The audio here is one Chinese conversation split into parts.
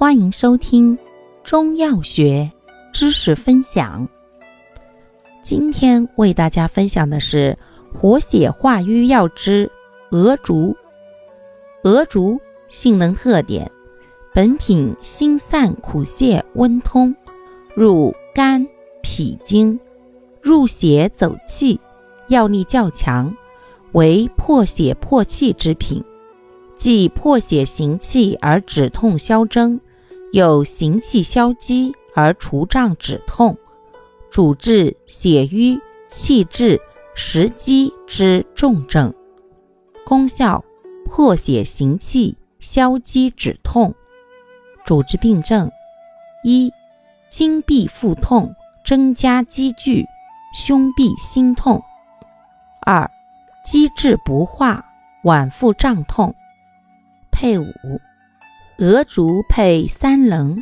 欢迎收听中药学知识分享。今天为大家分享的是活血化瘀药之鹅竹。鹅竹性能特点：本品辛散苦泻温通，入肝脾经，入血走气，药力较强，为破血破气之品。既破血行气而止痛消征，有行气消积而除胀止痛，主治血瘀、气滞、食积之重症。功效：破血行气、消积止痛。主治病症：一、经闭腹痛，增加积聚，胸痹心痛；二、积滞不化，脘腹胀痛。配伍，鹅竹配三棱，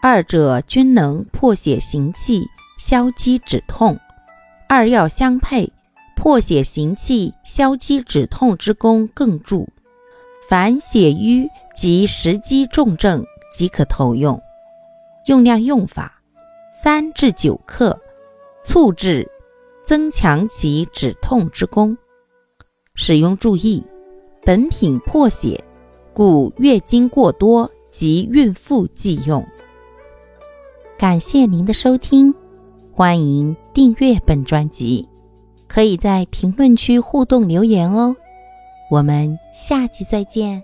二者均能破血行气、消积止痛。二药相配，破血行气、消积止痛之功更著。凡血瘀及食积重症即可投用。用量用法：三至九克，醋制，增强其止痛之功。使用注意：本品破血。故月经过多及孕妇忌用。感谢您的收听，欢迎订阅本专辑，可以在评论区互动留言哦。我们下期再见。